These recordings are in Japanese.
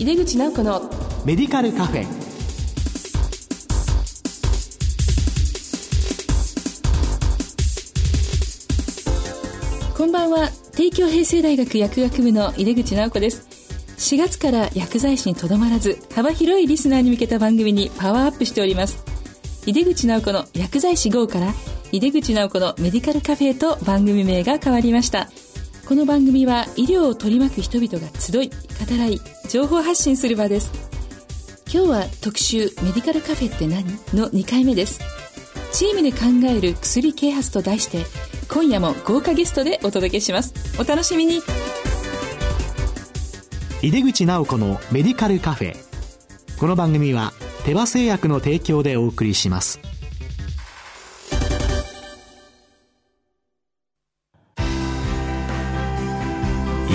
井出口直子のメディカルカフェ。こんばんは。帝京平成大学薬学部の井出口直子です。4月から薬剤師にとどまらず幅広いリスナーに向けた番組にパワーアップしております。井出口直子の薬剤師 GO から井出口直子のメディカルカフェと番組名が変わりましたこの番組は医療を取り巻く人々が集い語らい情報発信する場です。今日は特集メディカルカフェって何？の2回目です。チームで考える薬啓発と題して今夜も豪華ゲストでお届けします。お楽しみに。井出口直子のメディカルカフェ。この番組は手羽製薬の提供でお送りします。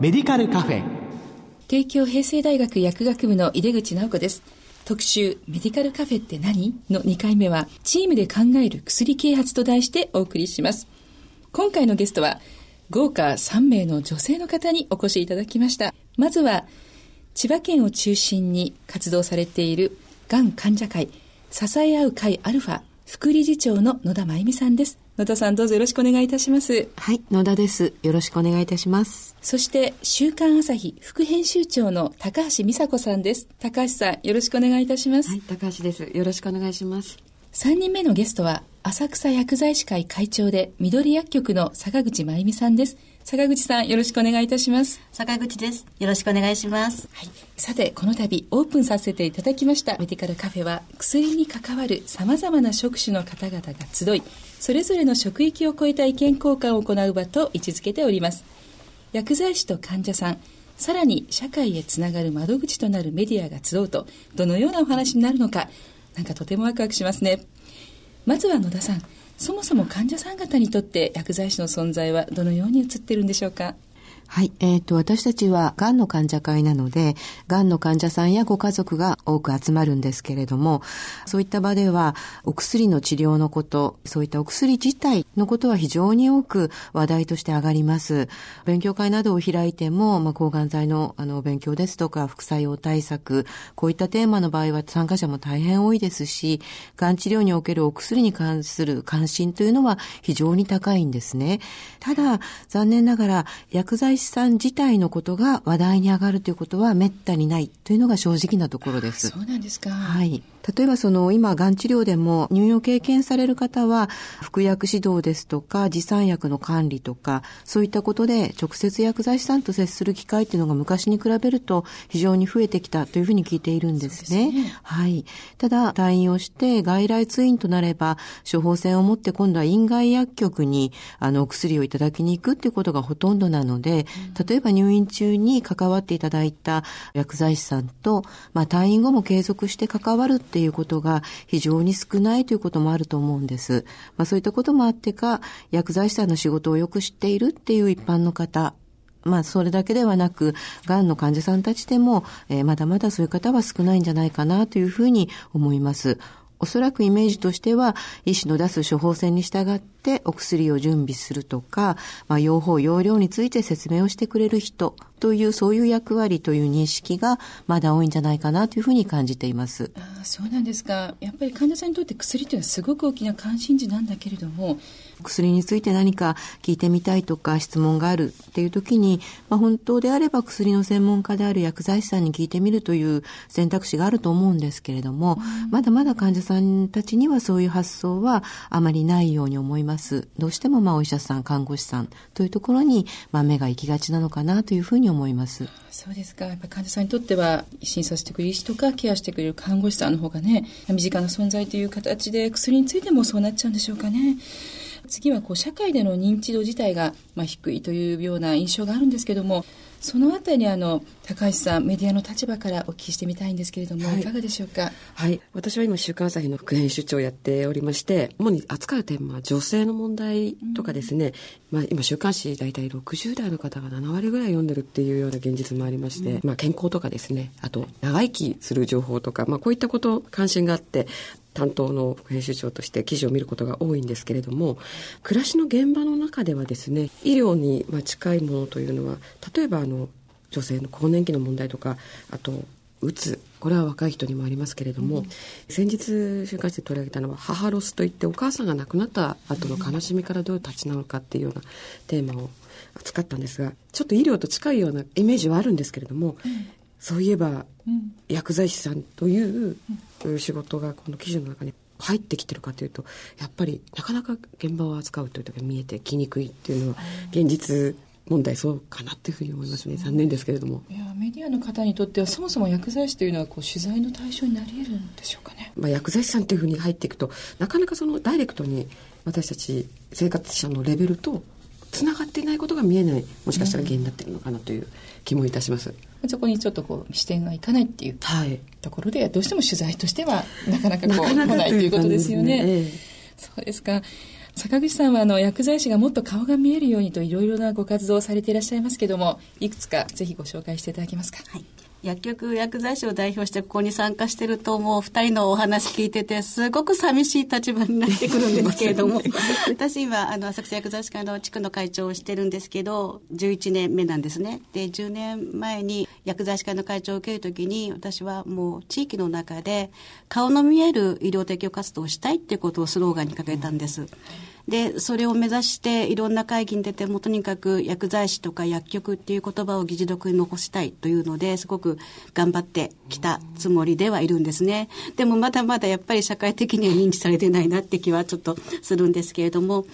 メディカルカフェ。帝京平成大学薬学部の井出口直子です。特集メディカルカフェって何の2回目はチームで考える薬啓発と題してお送りします。今回のゲストは豪華3名の女性の方にお越しいただきました。まずは千葉県を中心に活動されているがん患者会支え合う会アルファ副理事長の野田真由美さんです。野田さんどうぞよろしくお願いいたします。はい野田です。よろしくお願いいたします。そして週刊朝日副編集長の高橋美佐子さんです。高橋さんよろしくお願いいたします。はい高橋です。よろしくお願いします。3人目のゲストは浅草薬剤師会会長で緑薬局の坂口真由美さんです。坂口さんよろしくお願いいたします。坂口です。よろしくお願いします。はい、さてこの度オープンさせていただきましたメディカルカフェは薬に関わるさまざまな職種の方々が集いそれぞれの職域を超えた意見交換を行う場と位置づけております。薬剤師と患者さんさらに社会へつながる窓口となるメディアが集うとどのようなお話になるのかなんかとてもワクワクしますね。まずは野田さんそもそも患者さん方にとって薬剤師の存在はどのように映ってるんでしょうか？はい。えっ、ー、と、私たちは、がんの患者会なので、がんの患者さんやご家族が多く集まるんですけれども、そういった場では、お薬の治療のこと、そういったお薬自体のことは非常に多く話題として上がります。勉強会などを開いても、まあ、抗がん剤の、あの、勉強ですとか、副作用対策、こういったテーマの場合は参加者も大変多いですし、がん治療におけるお薬に関する関心というのは非常に高いんですね。ただ、残念ながら、薬剤師さん自体のことが話題に上がるということは滅多にないというのが正直なところです。そうなんですか。はい。例えばその今、がん治療でも入院を経験される方は、服薬指導ですとか、持参薬の管理とか、そういったことで直接薬剤師さんと接する機会っていうのが昔に比べると非常に増えてきたというふうに聞いているんですね。すねはい。ただ、退院をして外来通院となれば、処方箋を持って今度は院外薬局に、あの、お薬をいただきに行くっていうことがほとんどなので、例えば入院中に関わっていただいた薬剤師さんと、まあ、退院後も継続して関わるっていうことが非常に少ないということもあると思うんです。まあ、そういったこともあってか、薬剤師さんの仕事をよく知っているっていう一般の方、まあ、それだけではなく、がんの患者さんたちでも、えー、まだまだそういう方は少ないんじゃないかなというふうに思います。おそらくイメージとしては、医師の出す処方箋に従ってお薬を準備するとか、まあ、用法、用量について説明をしてくれる人という、そういう役割という認識がまだ多いんじゃないかなというふうに感じています。あそうなんですか。やっぱり患者さんにとって薬というのはすごく大きな関心事なんだけれども、薬について何か聞いてみたいとか質問があるっていう時に、まあ、本当であれば薬の専門家である薬剤師さんに聞いてみるという選択肢があると思うんですけれども、うん、まだまだ患者さんたちにはそういう発想はあまりないように思います。どうしてもまあお医者さん、看護師さんというところにまあ目が行きがちなのかなというふうに思います。そうですか。やっぱ患者さんにとっては診察してくれる医師とかケアしてくれる看護師さんの方がね、身近な存在という形で薬についてもそうなっちゃうんでしょうかね。次はこう社会での認知度自体がまあ低いというような印象があるんですけどもそのあたりあの高橋さんメディアの立場からお聞きしてみたいんですけれども、はい、いかがでしょうか？はい。私は今週刊朝日の副編集長をやっておりまして主に扱うテーマは女性の問題とかですね、うん、まあ、今週刊誌大体60代の方が7割ぐらい読んでるっていうような現実もありまして、うん、まあ、健康とかですね。あと長生きする情報とか、まあ、こういったこと関心があって担当の編集長として記事を見ることが多いんですけれども暮らしの現場の中ではですね医療に近いものというのは例えばあの女性の更年期の問題とかあとうつこれは若い人にもありますけれども、うん、先日週刊誌で取り上げたのは母ロスといってお母さんが亡くなった後の悲しみからどう立ち直るかっていうようなテーマを扱ったんですがちょっと医療と近いようなイメージはあるんですけれども、うん、そういえば、うん、薬剤師さんという仕事がこの記事の中に入ってきてるかというとやっぱりなかなか現場を扱うという時が見えてきにくいっていうのは現実問題そうかなっていうふうに思いますね。残念ですけれども。いやメディアの方にとってはそもそも薬剤師というのはこう取材の対象になり得るんでしょうかね、まあ、薬剤師さんというふうに入っていくとなかなかそのダイレクトに私たち生活者のレベルとつながっていないことが見えないもしかしたら原因になっているのかなという気もいたします、うん、そこにちょっとこう視点がいかないっていうところで、はい、どうしても取材としてはなかなかこう来ないということですよね。ええ、そうですか。坂口さんはあの薬剤師がもっと顔が見えるようにといろいろなご活動をされていらっしゃいますけどもいくつかぜひご紹介していただけますか。はい薬局薬剤師を代表してここに参加してるともう二人のお話聞いててすごく寂しい立場になってくるんですけれども 私今あの浅草薬剤師会の地区の会長をしてるんですけど11年目なんですねで10年前に薬剤師会の会長を受けるときに私はもう地域の中で顔の見える医療提供活動をしたいっていうことをスローガンに掲げたんです。うんで、それを目指していろんな会議に出てもとにかく薬剤師とか薬局っていう言葉を議事録に残したいというのですごく頑張ってきたつもりではいるんですね。でもまだまだやっぱり社会的には認知されてないなって気はちょっとするんですけれども、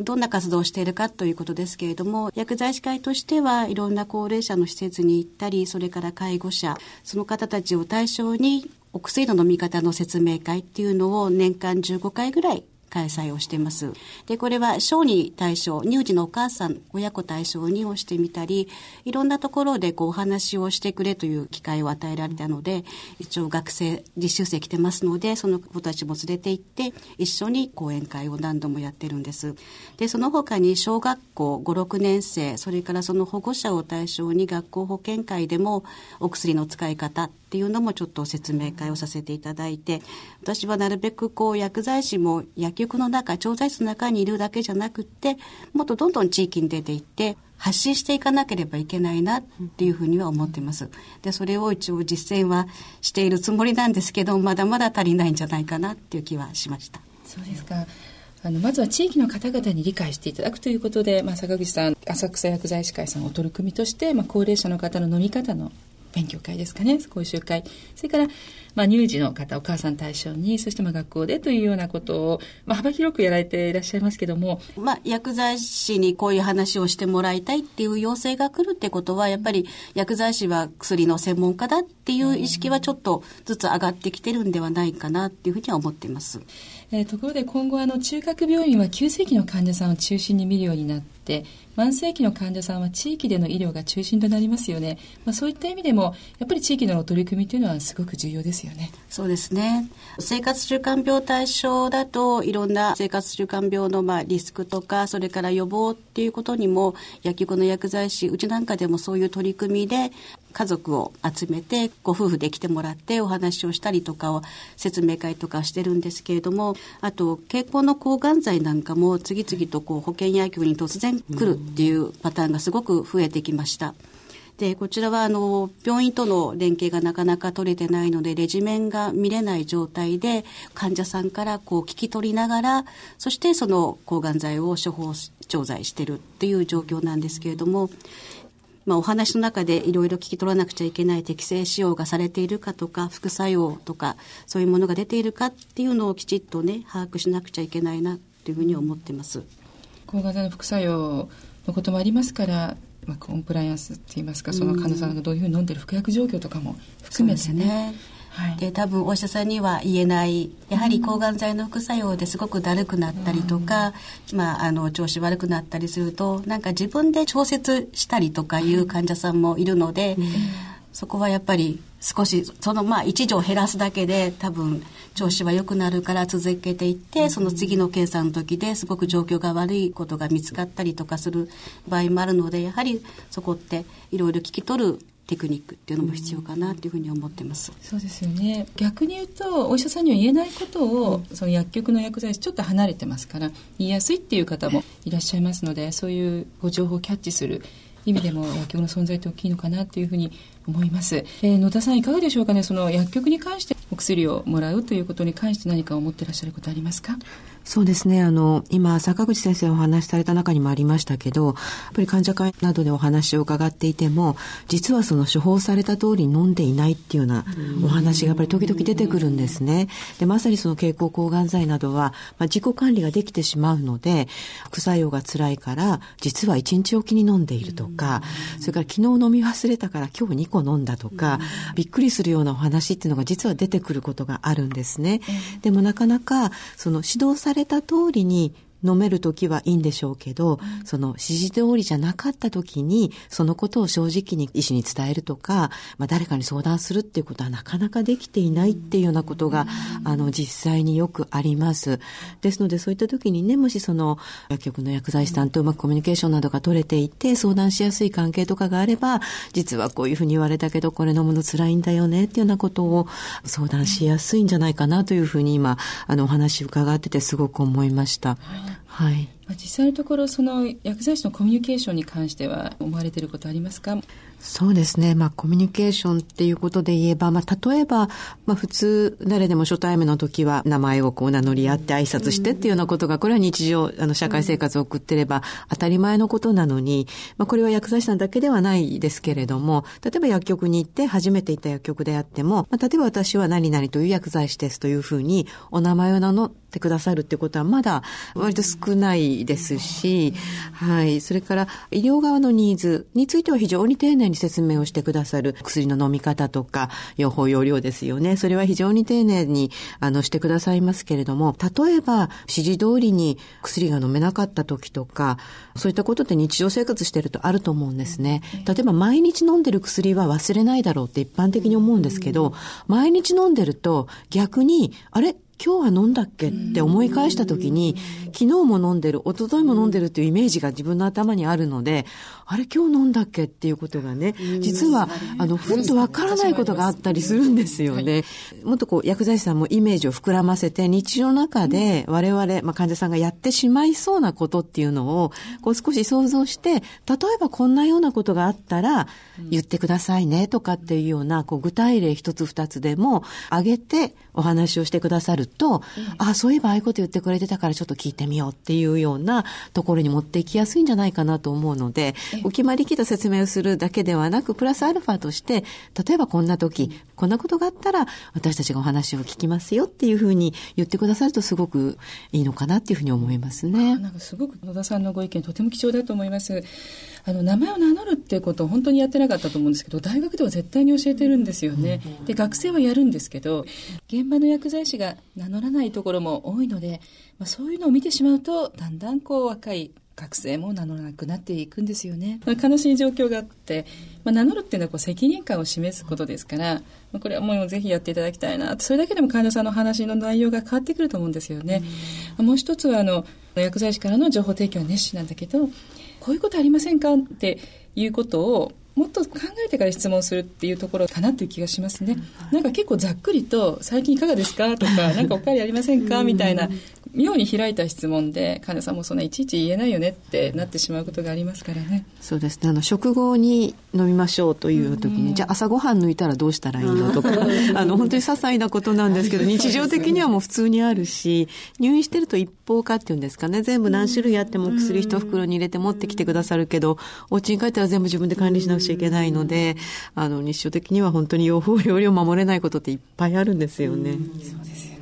どんな活動をしているかということですけれども、薬剤師会としてはいろんな高齢者の施設に行ったり、それから介護者、その方たちを対象にお薬の飲み方の説明会っていうのを年間15回ぐらい開催をしています。で、これは小児対象、乳児のお母さん、親子対象にをしてみたり、いろんなところでこうお話をしてくれという機会を与えられたので、一応学生、実習生来てますので、その子たちも連れて行って、一緒に講演会を何度もやってるんです。で、その他に小学校5、6年生、それからその保護者を対象に学校保健会でもお薬の使い方、っていうのもちょっと説明会をさせていただいて私はなるべくこう薬剤師も薬局の中調剤室の中にいるだけじゃなくってもっとどんどん地域に出ていって発信していかなければいけないなっていうふうには思ってます。で、それを一応実践はしているつもりなんですけど、まだまだ足りないんじゃないかなっていう気はしました。そうですか。あのまずは地域の方々に理解していただくということで、まあ、坂口さん浅草薬剤師会さんお取り組みとして、まあ、高齢者の方の飲み方の勉強会ですかね。講習会。それから、まあ、乳児の方お母さん対象にそしてまあ学校でというようなことを、まあ、幅広くやられていらっしゃいますけども、まあ、薬剤師にこういう話をしてもらいたいっていう要請が来るってことはやっぱり薬剤師は薬の専門家だっていう意識はちょっとずつ上がってきてるんではないかなっていうふうには思っています。えー、ところで今後あの中核病院は急性期の患者さんを中心に見るようになって慢性期の患者さんは地域での医療が中心となりますよね、まあ、そういった意味でもやっぱり地域での取り組みというのはすごく重要ですよね。そうですね。生活習慣病対象だといろんな生活習慣病のまあリスクとかそれから予防っていうことにも薬局の薬剤師うちなんかでもそういう取り組みで家族を集めてご夫婦で来てもらってお話をしたりとかを説明会とかしてるんですけれどもあと経口の抗がん剤なんかも次々とこう保険薬局に突然来るっていうパターンがすごく増えてきました。で、こちらはあの、病院との連携がなかなか取れてないので、レジメンが見れない状態で、患者さんからこう聞き取りながら、そしてその抗がん剤を処方、調剤してるっていう状況なんですけれども、まあ、お話の中でいろいろ聞き取らなくちゃいけない適正使用がされているかとか副作用とかそういうものが出ているかっていうのをきちっとね把握しなくちゃいけないなというふうに思ってます。抗がん剤の副作用のこともありますから、まあ、コンプライアンスって言いますかその患者さんがどういうふうに飲んでる服薬状況とかも含めてね、ね、はい、で多分お医者さんには言えないやはり抗がん剤の副作用ですごくだるくなったりとか、まあ、あの調子悪くなったりするとなんか自分で調節したりとかいう患者さんもいるので、そこはやっぱり少しそのまあ1錠減らすだけで多分調子は良くなるから続けていってその次の検査の時ですごく状況が悪いことが見つかったりとかする場合もあるのでやはりそこっていろいろ聞き取るテクニックっていうのも必要かなっていうふうに思ってます。そうですよね。逆に言うとお医者さんには言えないことを、その薬局の薬剤師ちょっと離れてますから言いやすいっていう方もいらっしゃいますので、そういうご情報をキャッチする意味でも薬局の存在って大きいのかなというふうに思います。えー、野田さんいかがでしょうかね。その薬局に関してお薬をもらうということに関して何か思ってらっしゃることありますか？そうですね。あの、今、坂口先生お話しされた中にもありましたけど、やっぱり患者会などでお話を伺っていても、実はその処方された通り飲んでいないっていうようなお話がやっぱり時々出てくるんですね。で、まさにその経口抗がん剤などは、まあ、自己管理ができてしまうので、副作用が辛いから、実は1日おきに飲んでいるとか、それから昨日飲み忘れたから今日2個飲んだとか、びっくりするようなお話っていうのが実は出てくることがあるんですね。でもなかなか、その指導されれた通りに飲める時はいいんでしょうけど、その指示通りじゃなかった時に、そのことを正直に医師に伝えるとか、まあ、誰かに相談するっていうことはなかなかできていないっていうようなことが、あの、実際によくあります。ですので、そういった時にね、もしその、薬局の薬剤師さんとうまくコミュニケーションなどが取れていて、相談しやすい関係とかがあれば、実はこういうふうに言われたけど、これ飲むの辛いんだよねっていうようなことを相談しやすいんじゃないかなというふうに今、あの、お話伺っててすごく思いました。はい。実際のところその薬剤師のコミュニケーションに関しては思われていることありますか？そうですね。まあ、コミュニケーションっていうことで言えば、まあ、例えば、まあ、普通、誰でも初対面の時は、名前をこう名乗り合って挨拶してっていうようなことが、これは日常、あの、社会生活を送ってれば当たり前のことなのに、まあ、これは薬剤師さんだけではないですけれども、例えば薬局に行って初めて行った薬局であっても、まあ、例えば私は何々という薬剤師ですというふうに、お名前を名乗っててくださるってことは、まだ割と少ないですし、はい。それから、医療側のニーズについては非常に丁寧に説明をしてくださる薬の飲み方とか、用法用量ですよね。それは非常に丁寧に、あの、してくださいますけれども、例えば、指示通りに薬が飲めなかった時とか、そういったことって日常生活してるとあると思うんですね。例えば、毎日飲んでる薬は忘れないだろうって一般的に思うんですけど、毎日飲んでると逆に、あれ？今日は飲んだっけって思い返した時に、昨日も飲んでる、一昨日も飲んでるっていうイメージが自分の頭にあるので、あれ今日飲んだっけっていうことがね、実は、あの、ふっとわからないことがあったりするんですよね。もっとこう、薬剤師さんもイメージを膨らませて、日常の中で我々、まあ、患者さんがやってしまいそうなことっていうのを、こう少し想像して、例えばこんなようなことがあったら、言ってくださいねとかっていうような、こう、具体例一つ二つでも、挙げてお話をしてくださると、あ、そういえばああいうこと言ってくれてたからちょっと聞いてみようっていうようなところに持っていきやすいんじゃないかなと思うので、お決まりきった説明をするだけではなく、プラスアルファとして、例えばこんな時、こんなことがあったら、私たちがお話を聞きますよっていうふうに言ってくださるとすごくいいのかなっていうふうに思いますね。なんかすごく野田さんのご意見とても貴重だと思います。あの、名前を名乗るっていうことを本当にやってなかったと思うんですけど、大学では絶対に教えてるんですよね。で、学生はやるんですけど、現場の薬剤師が名乗らないところも多いので、まあ、そういうのを見てしまうと、だんだんこう若い学生も名乗らなくなっていくんですよね。まあ、悲しい状況があって、まあ、名乗るっていうのはこう責任感を示すことですから、まあ、これはもうぜひやっていただきたいな。それだけでも患者さんの話の内容が変わってくると思うんですよね。うん、もう一つは、あの、薬剤師からの情報提供は熱心なんだけど、こういうことありませんかっていうことをもっと考えてから質問するっていうところかなという気がしますね。なんか結構ざっくりと、最近いかがですか？とか、なんかおかわりありませんか？みたいな妙に開いた質問で患者さんもそんないちいち言えないよねってなってしまうことがありますからね。そうですね。あの食後に飲みましょうという時に、じゃあ朝ごはん抜いたらどうしたらいいのとか あの本当に些細なことなんですけど日常的にはもう普通にあるし入院してると一方化っていうんですかね。全部何種類あっても薬一袋に入れて持ってきてくださるけどお家に帰ったら全部自分で管理しなくちゃいけないのであの日常的には本当に用法用量守れないことっていっぱいあるんですよね。そうですよ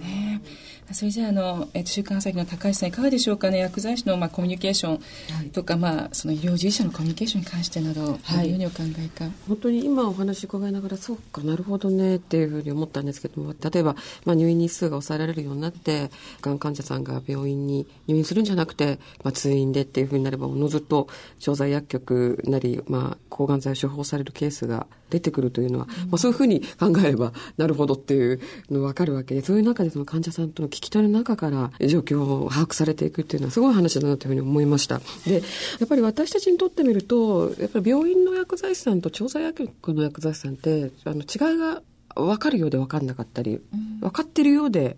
それじゃあ、あの、えっと、週刊朝日の高橋さんいかがでしょうかね、薬剤師の、まあ、コミュニケーションとか、はい、まあ、その医療従事者のコミュニケーションに関してなど、はい、どのようにお考えか？本当に今お話伺いながら、そうかなるほどねっていうふうに思ったんですけども、例えば、まあ、入院日数が抑えられるようになって、がん患者さんが病院に入院するんじゃなくて、まあ、通院でっていうふうになれば、おのずと調剤薬局なり、まあ、抗がん剤を処方されるケースが出てくるというのは、まあ、そういうふうに考えれば、なるほどっていうの分かるわけで、そういう中でその患者さんとの聞き取りの中から状況を把握されていくっていうのはすごい話だなというふうに思いました。で、やっぱり私たちにとってみると、やっぱり病院の薬剤師さんと調剤薬局の薬剤師さんって、あの違いが分かるようで分かんなかったり、分かってるようで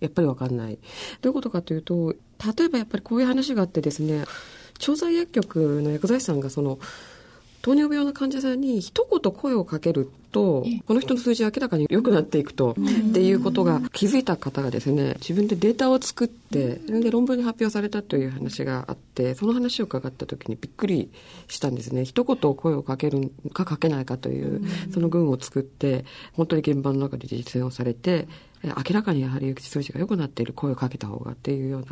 やっぱり分かんない。どういうことかというと、例えばやっぱりこういう話があってですね、調剤薬局の薬剤師さんがその、糖尿病の患者さんに一言声をかけると、この人の数字明らかに良くなっていくと、っていうことが気づいた方がですね、自分でデータを作って、で論文に発表されたという話があって、その話を伺った時にびっくりしたんですね。一言声をかけるかかけないかという、その群を作って、本当に現場の中で実践をされて、明らかにやはり数字が良くなっている声をかけた方がっていうような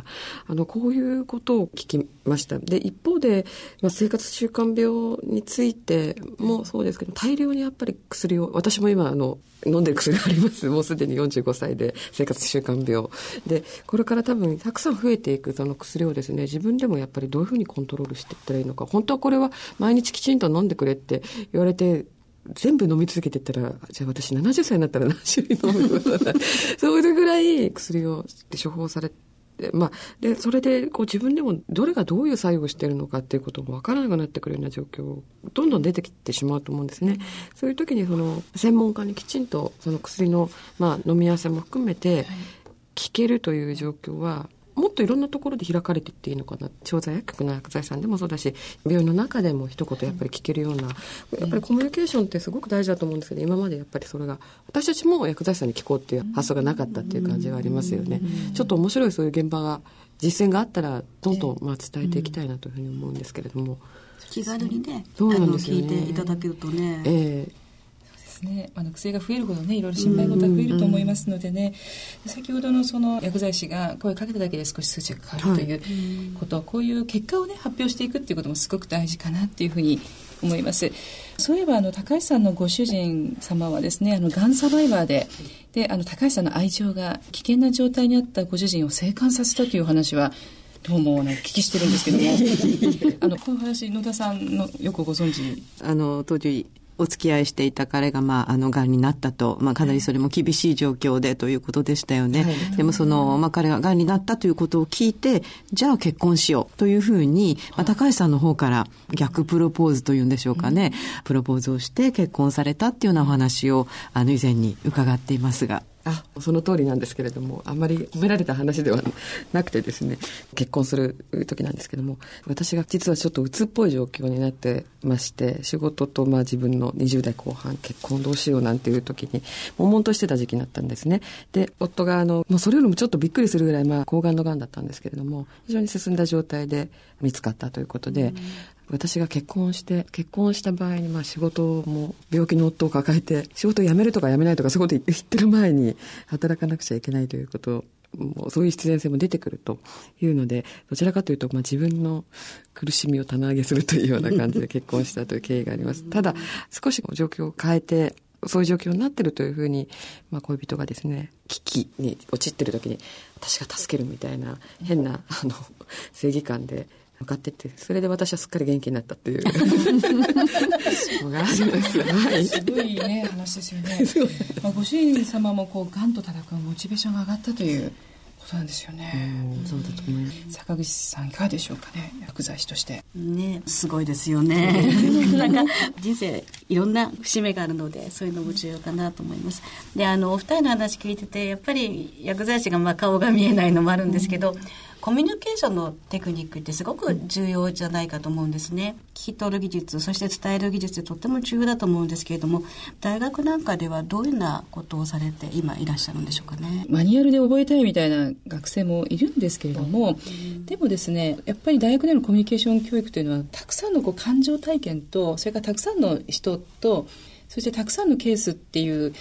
あのこういうことを聞きました。で一方で、まあ、生活習慣病についてもそうですけど大量にやっぱり薬を私も今あの飲んでる薬があります。もうすでに45歳で生活習慣病。でこれから多分たくさん増えていくその薬をですね自分でもやっぱりどういうふうにコントロールしていったらいいのか。本当はこれは毎日きちんと飲んでくれって言われて全部飲み続けていったら、じゃあ私70歳になったら何種類飲むことだそういうぐらい薬を処方されて、まあ、で、それで、こう自分でもどれがどういう作用をしているのかっていうこともわからなくなってくるような状況、どんどん出てきてしまうと思うんですね。そういう時に、その、専門家にきちんと、その薬の、まあ、飲み合わせも含めて、聞けるという状況は、もっといろんなところで開かれていっていいのかな調剤薬局の薬剤師さんでもそうだし病院の中でも一言やっぱり聞けるような、やっぱりコミュニケーションってすごく大事だと思うんですけど今までやっぱりそれが私たちも薬剤師さんに聞こうっていう発想がなかったっていう感じがありますよね。ちょっと面白いそういう現場が実践があったらどんどんまあ伝えていきたいなというふうに思うんですけれども。気軽にね、そうなんですよね。聞いていただけるとね。ええですね、あの薬が増えるほどねいろいろ心配事が増えると思いますのでね、先ほどのその薬剤師が声かけただけで少し数値が変わるということ、はい、こういう結果をね発表していくっていうこともすごく大事かなっていうふうに思います。そういえばあの高橋さんのご主人様はですねあのがんサバイバーで。であの高橋さんの愛情が危険な状態にあったご主人を生還させたという話はどうも、ね、聞きしてるんですけども。あのこの話野田さんのよくご存知？あの当時お付き合いしていた彼が、まあ、あの、癌になったと、まあ、かなりそれも厳しい状況でということでしたよね。はい、でも、その、まあ、彼が癌になったということを聞いて、じゃあ結婚しようというふうに、まあ、高橋さんの方から逆プロポーズというんでしょうかね、プロポーズをして結婚されたっていうようなお話を、あの、以前に伺っていますが。あその通りなんですけれどもあんまり褒められた話ではなくてですね結婚する時なんですけども私が実はちょっと鬱っぽい状況になってまして仕事とまあ自分の20代後半結婚どうしようなんていう時に悶々としてた時期になったんですね。で夫があのもうそれよりもちょっとびっくりするぐらいまあ抗がんのがんだったんですけれども非常に進んだ状態で見つかったということで、私が結婚して、結婚した場合に、まあ仕事も病気の夫を抱えて、仕事を辞めるとか辞めないとかそういうこと言ってる前に働かなくちゃいけないということもうそういう必然性も出てくるというので、どちらかというと、まあ、自分の苦しみを棚上げするというような感じで 結婚したという経緯があります。ただ、少し状況を変えて、そういう状況になってるというふうに、まあ、恋人がですね、危機に陥ってる時に、私が助けるみたいな、変な、あの、正義感で、向かってってそれで私はすっかり元気になったっていうのがあります、はい、すごいね話ですよね、まあ、ご主人様もこうがんと戦うモチベーションが上がったということなんですよね。そうだと思います。坂口さんいかがでしょうかね、薬剤師として。ね、すごいですよね。なんか人生いろんな節目があるので、そういうのも重要かなと思います。で、あのお二人の話聞いてて、やっぱり薬剤師がまあ顔が見えないのもあるんですけど。うんコミュニケーションのテクニックってすごく重要じゃないかと思うんですね。聞き取る技術、そして伝える技術ってとっても重要だと思うんですけれども、大学なんかではどういうようなことをされて今いらっしゃるんでしょうかね。マニュアルで覚えたいみたいな学生もいるんですけれども、でもですね、やっぱり大学でのコミュニケーション教育というのは、たくさんのこう感情体験と、それからたくさんの人と、そしてたくさんのケースっていう、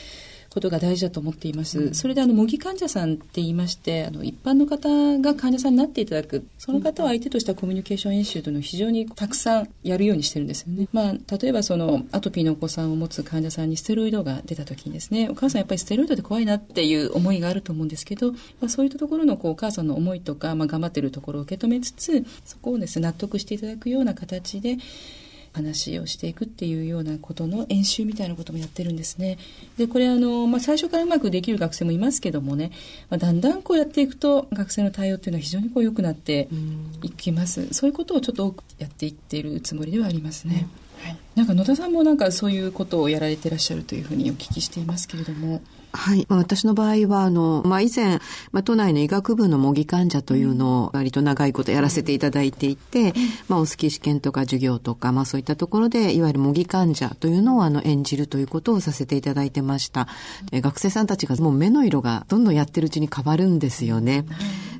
ことが大事だと思っています。うん、それであの模擬患者さんって言いましてあの一般の方が患者さんになっていただくその方を相手としたコミュニケーション演習というのを非常にたくさんやるようにしてるんですよね。まあ例えばそのアトピーのお子さんを持つ患者さんにステロイドが出た時にですねお母さんやっぱりステロイドで怖いなっていう思いがあると思うんですけど、まあ、そういったところのこうお母さんの思いとか、まあ、頑張ってるところを受け止めつつそこをですね納得していただくような形で話をしていくっていうようなことの演習みたいなこともやってるんですね。で、これあの、まあ、最初からうまくできる学生もいますけどもね、まあ、だんだんこうやっていくと学生の対応っていうのは非常にこう良くなっていきます。そういうことをちょっと多くやっていっているつもりではありますね。はい、なんか野田さんもなんかそういうことをやられていらっしゃるというふうにお聞きしていますけれども。はい。まあ、私の場合は、あの、まあ、以前、まあ、都内の医学部の模擬患者というのを割と長いことやらせていただいていて、まあ、お好き試験とか授業とか、まあ、そういったところで、いわゆる模擬患者というのを、あの、演じるということをさせていただいてました。え学生さんたちがもう目の色がどんどんやってるうちに変わるんですよね。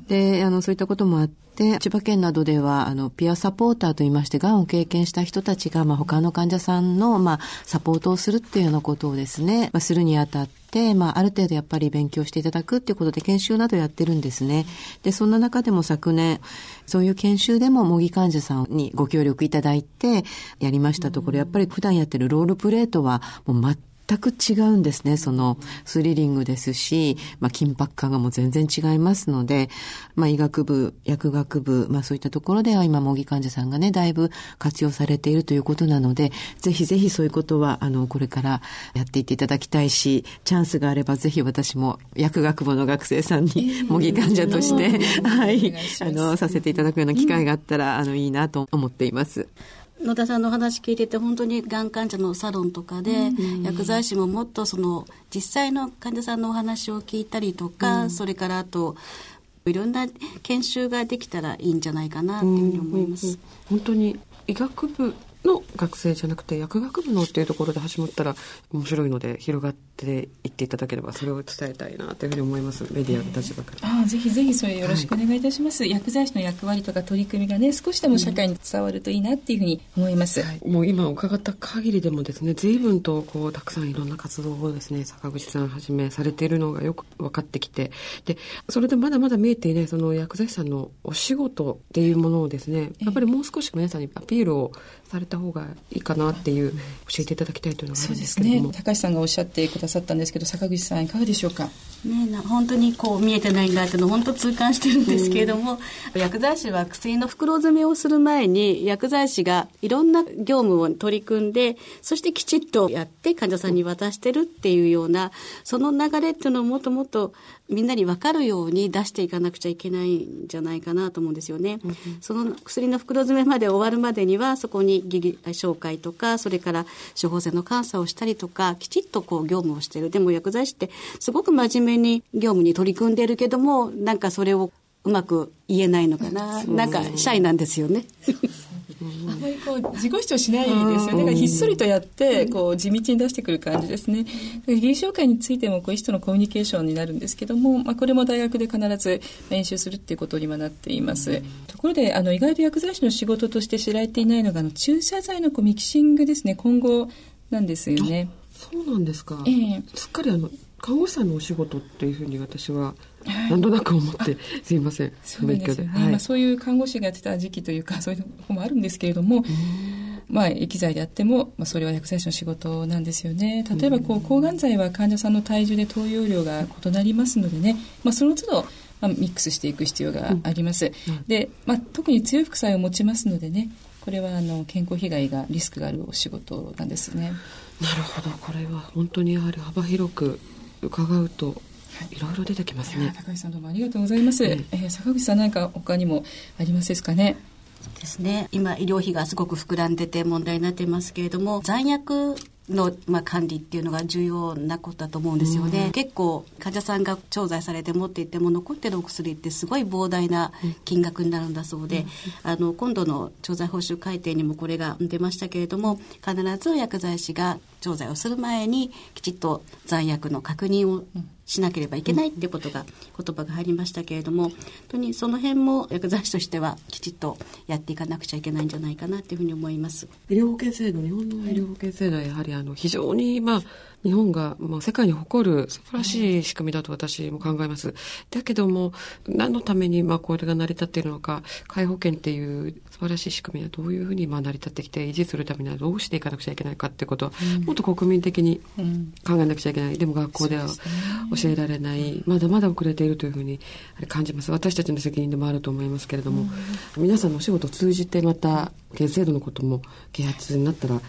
で、あの、そういったこともあって、千葉県などでは、あの、ピアサポーターといいまして、がんを経験した人たちが、まあ、他の患者さんの、まあ、サポートをするっていうようなことをですね、まあ、するにあたって、まあ、ある程度やっぱり勉強していただくっていうことで研修などやってるんですね。で、そんな中でも昨年、そういう研修でも模擬患者さんにご協力いただいてやりましたところ、やっぱり普段やってるロールプレートはもう全全く違うんですね。そのスリリングですし、まあ、緊迫感がもう全然違いますので、まあ、医学部、薬学部、まあ、そういったところでは今、模擬患者さんがね、だいぶ活用されているということなので、ぜひぜひそういうことは、あの、これからやっていっていただきたいし、チャンスがあればぜひ私も薬学部の学生さんに模擬患者として、はい、あの、させていただくような機会があったら、あの、いいなと思っています。野田さんのお話聞いてて本当にがん患者のサロンとかで、薬剤師ももっとその実際の患者さんのお話を聞いたりとか、うん、それからあといろんな研修ができたらいいんじゃないかなっていうふうに思います。うんうんうん、本当に医学部の学生じゃなくて薬学部のっていうところで始まったら面白いので広がっていっていただければそれを伝えたいなというふうに思います。メディアの立場から、ああぜひぜひそれよろしくお願いいたします、はい、薬剤師の役割とか取り組みがね少しでも社会に伝わるといいなっていうふうに思います、うんはい、もう今伺った限りでもですね随分とこうたくさんいろんな活動をですね坂口さんはじめされているのがよく分かってきて。でそれでまだまだ見えていないその薬剤師さんのお仕事っていうものをですねやっぱりもう少し皆さんにアピールをされた方がいいかなっていう教えていただきたいというのがあるんですけども、ね、高橋さんがおっしゃってくださったんですけど坂口さんいかがでしょうか？ねな本当にこう見えてないんだっていうのを本当痛感してるんですけれども、うん、薬剤師は薬の袋詰めをする前に薬剤師がいろんな業務を取り組んでそしてきちっとやって患者さんに渡してるっていうようなその流れっていうのをもっともっとみんなに分かるように出していかなくちゃいけないんじゃないかなと思うんですよね。うん、その薬の袋詰めまで終わるまでにはそこに疑義紹介とかそれから処方箋の監査をしたりとかきちっとこう業務をしてる。でも薬剤師ってすごく真面目に業務に取り組んでるけどもなんかそれをうまく言えないのかな、なんかシャイなんですよね。あまりこう自己主張しないですよね。だからひっそりとやって、こう地道に出してくる感じですね。技術紹介についてもこう医師とのコミュニケーションになるんですけども、まあ、これも大学で必ず練習するっていうことにはなっています。ところで、あの意外と薬剤師の仕事として知られていないのが、あの注射剤のこうミキシングですね。今後なんですよね。そうなんですか。ええすっかりあの看護師さんのお仕事っていうふうに私はなんとなく思って、すいません。そうですよね。はい、まあ、そういう看護師がやってた時期というか、そういうとこもあるんですけれども、まあ、液剤であっても、まあ、それは薬剤師の仕事なんですよね。例えば、こう、抗がん剤は患者さんの体重で投与量が異なりますのでね、まあ、その都度、まあ、ミックスしていく必要があります。うん、で、まあ、特に強い副作用を持ちますのでね、これはあの健康被害がリスクがあるお仕事なんですね。なるほど、これは本当にやはり幅広く伺うといろいろ出てきますね。高橋さんどうもありがとうございます。えー、坂口さん何か他にもありますですかね。ですね。今医療費がすごく膨らんでて問題になっていますけれども、残薬の、まあ、管理っていうのが重要なことだと思うんですよね、うん、結構患者さんが調剤されて持っていっても残ってるお薬ってすごい膨大な金額になるんだそうで、うん、あの今度の調剤報酬改定にもこれが出ましたけれども必ず薬剤師が調剤をする前にきちっと罪悪の確認をしなければいけないっていうことが、言葉が入りましたけれども本当にその辺も薬剤師としてはきちっとやっていかなくちゃいけないんじゃないかなというふうに思います。医療保険制度日本の医療保険制度はやはりあの非常にまあ日本がもう世界に誇る素晴らしい仕組みだと私も考えます。だけども、何のためにまあこれが成り立っているのか、介保険っていう素晴らしい仕組みはどういうふうにまあ成り立ってきて維持するためにはどうしていかなくちゃいけないかっていうことは、うん、もっと国民的に考えなくちゃいけない。でも学校では教えられない、まだまだ遅れているというふうに感じます。私たちの責任でもあると思いますけれども、うん、皆さんのお仕事を通じてまた、県制度のことも啓発になったら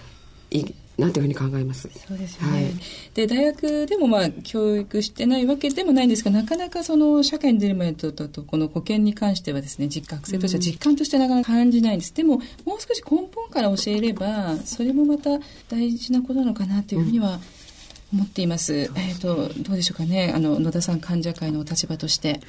いいなんていうふうに考えます？そうですね。はい、で、大学でもまあ、教育してないわけでもないんですが、なかなかその、社会に出る前と、と、とこの保険に関してはですね、実学生としては実感としてなかなか感じないんです。うん、でも、もう少し根本から教えれば、それもまた大事なことなのかなというふうには、思っています。うん、えっ、ー、と、どうでしょうかね。あの、野田さん患者会のお立場として。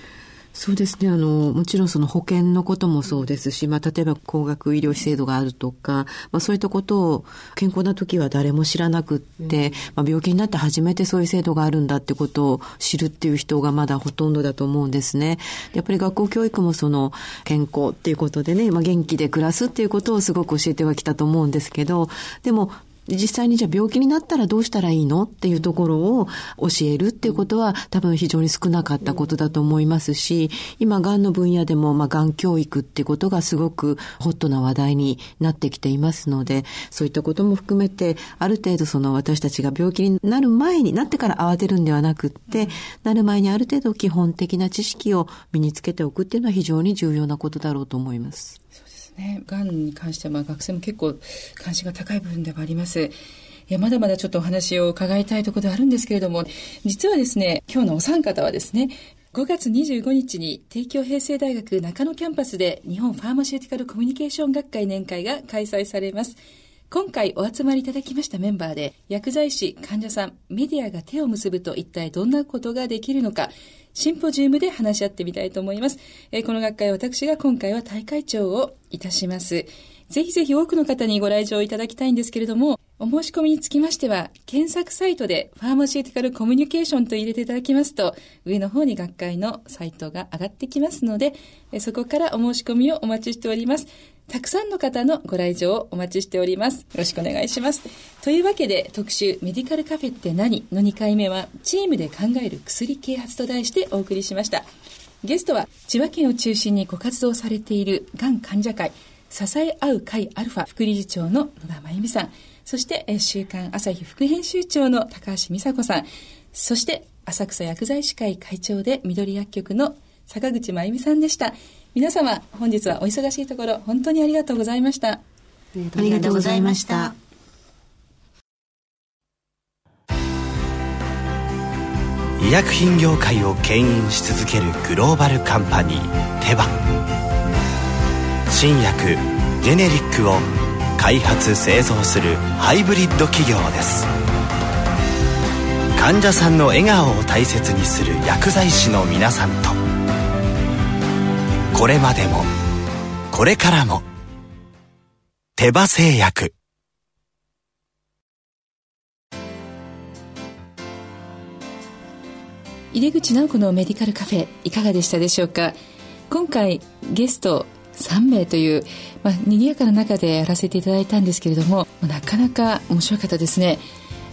そうですね。あの、もちろんその保険のこともそうですし、まあ、例えば高額医療費制度があるとか、まあ、そういったことを健康な時は誰も知らなくって、まあ、病気になって初めてそういう制度があるんだってことを知るっていう人がまだほとんどだと思うんですね。やっぱり学校教育もその健康っていうことでね、まあ、元気で暮らすっていうことをすごく教えてはきたと思うんですけど、でも実際にじゃあ病気になったらどうしたらいいのっていうところを教えるっていうことは多分非常に少なかったことだと思いますし、今、がんの分野でも、まあ、がん教育っていうことがすごくホットな話題になってきていますので、そういったことも含めて、ある程度その私たちが病気になる前になってから慌てるんではなくって、なる前にある程度基本的な知識を身につけておくっていうのは非常に重要なことだろうと思います。ね、がんに関しては学生も結構関心が高い部分ではあります。いや、まだまだちょっとお話を伺いたいところではあるんですけれども、実はですね、今日のお三方はですね、5月25日に帝京平成大学中野キャンパスで日本ファーマシューティカルコミュニケーション学会年会が開催されます。今回お集まりいただきましたメンバーで、薬剤師、患者さん、メディアが手を結ぶと一体どんなことができるのか、シンポジウムで話し合ってみたいと思います。えー、この学会私が今回は大会長をいたします。ぜひぜひ多くの方にご来場いただきたいんですけれども、お申し込みにつきましては、検索サイトでファーマシーティカルコミュニケーションと入れていただきますと、上の方に学会のサイトが上がってきますので、そこからお申し込みをお待ちしております。たくさんの方のご来場をお待ちしております。よろしくお願いします。というわけで、特集メディカルカフェって何？の2回目は、チームで考える薬啓発と題してお送りしました。ゲストは、千葉県を中心にご活動されているがん患者会、支え合う会アルファ副理事長の野田真由美さん、そして、週刊朝日副編集長の高橋美佐子さん、そして、浅草薬剤師会会長で緑薬局の坂口真由美さんでした。皆様、本日はお忙しいところ、本当にありがとうございました。ありがとうございました。医薬品業界を牽引し続けるグローバルカンパニーテバ新薬ジェネリックを開発製造するハイブリッド企業です患者さんの笑顔を大切にする薬剤師の皆さんとこれまでも。これからも。手羽製薬。入口直子のメディカルカフェいかがでしたでしょうか？今回ゲスト3名という、まあ、賑やかな中でやらせていただいたんですけれども、なかなか面白かったですね。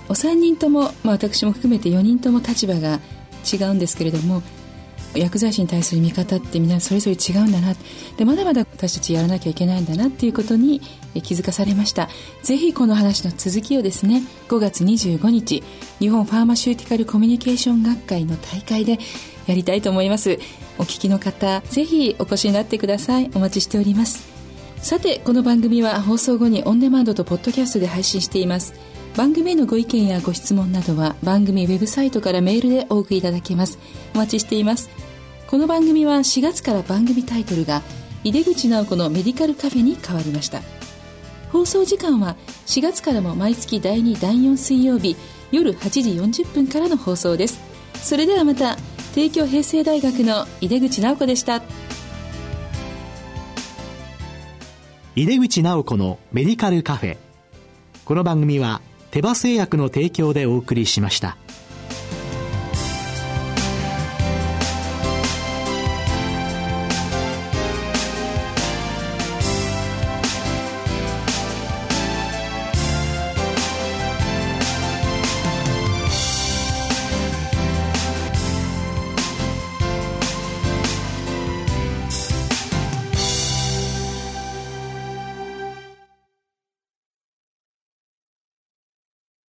お三人とも、まあ、私も含めて4人とも立場が違うんですけれども、薬剤師に対する見方ってみんなそれぞれ違うんだな。でまだまだ私たちやらなきゃいけないんだなっていうことに気づかされました。ぜひこの話の続きをですね5月25日日本ファーマシューティカルコミュニケーション学会の大会でやりたいと思います。お聞きの方ぜひお越しになってください。お待ちしております。さてこの番組は放送後にオンデマンドとポッドキャストで配信しています。番組へのご意見やご質問などは番組ウェブサイトからメールでお送りいただけます。お待ちしています。この番組は4月から番組タイトルが井出口直子のメディカルカフェに変わりました。放送時間は4月からも毎月第2第4水曜日夜8時40分からの放送です。それではまた帝京平成大学の井出口直子でした。井出口直子のメディカルカフェ。この番組は手羽製薬の提供でお送りしました。